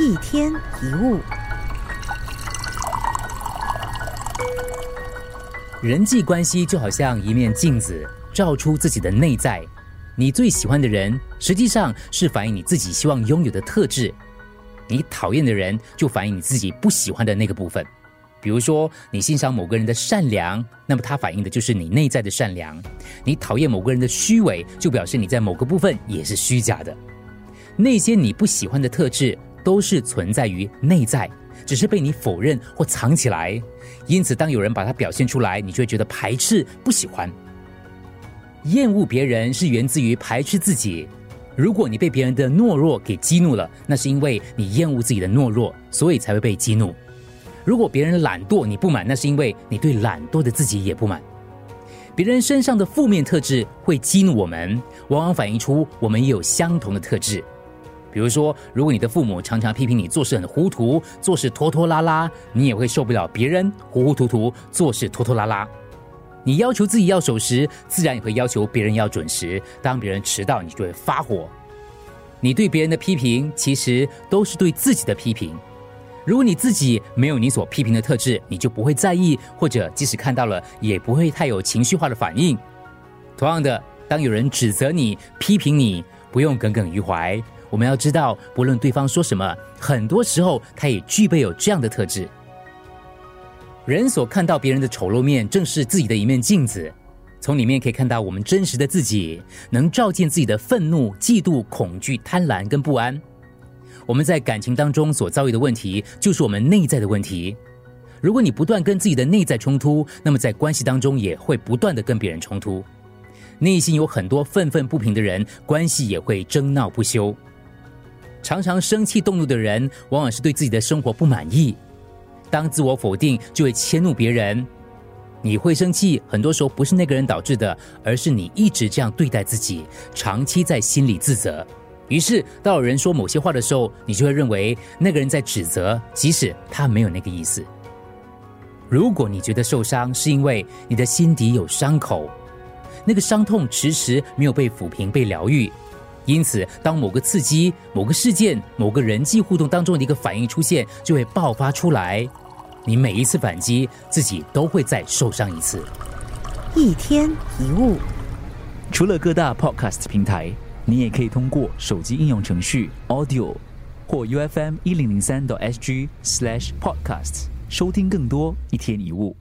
一天一物，人际关系就好像一面镜子，照出自己的内在。你最喜欢的人，实际上是反映你自己希望拥有的特质；你讨厌的人，就反映你自己不喜欢的那个部分。比如说，你欣赏某个人的善良，那么它反映的就是你内在的善良；你讨厌某个人的虚伪，就表示你在某个部分也是虚假的。那些你不喜欢的特质，都是存在于内在，只是被你否认或藏起来。因此，当有人把它表现出来，你就会觉得排斥、不喜欢、厌恶别人，是源自于排斥自己。如果你被别人的懦弱给激怒了，那是因为你厌恶自己的懦弱，所以才会被激怒。如果别人懒惰，你不满，那是因为你对懒惰的自己也不满。别人身上的负面特质会激怒我们，往往反映出我们也有相同的特质。比如说，如果你的父母常常批评你做事很糊涂，做事拖拖拉拉，你也会受不了别人糊糊涂涂做事拖拖拉拉。你要求自己要守时，自然也会要求别人要准时。当别人迟到，你就会发火。你对别人的批评，其实都是对自己的批评。如果你自己没有你所批评的特质，你就不会在意，或者即使看到了，也不会太有情绪化的反应。同样的，当有人指责你、批评你，不用耿耿于怀。我们要知道，不论对方说什么，很多时候他也具备有这样的特质。人所看到别人的丑陋面，正是自己的一面镜子，从里面可以看到我们真实的自己，能照见自己的愤怒、嫉妒、恐惧、贪婪跟不安。我们在感情当中所遭遇的问题，就是我们内在的问题。如果你不断跟自己的内在冲突，那么在关系当中也会不断的跟别人冲突。内心有很多愤愤不平的人，关系也会争闹不休。常常生气动怒的人，往往是对自己的生活不满意。当自我否定，就会迁怒别人。你会生气，很多时候不是那个人导致的，而是你一直这样对待自己，长期在心里自责。于是，当有人说某些话的时候，你就会认为那个人在指责，即使他没有那个意思。如果你觉得受伤是因为你的心底有伤口，那个伤痛迟迟没有被抚平、被疗愈，因此，当某个刺激、某个事件、某个人际互动当中的一个反应出现，就会爆发出来。你每一次反击，自己都会再受伤一次。一天一物，除了各大 Podcast 平台。你也可以通过手机应用程序 Audio 或 U F M 一零零三 SG slash podcasts 收听更多一天一物。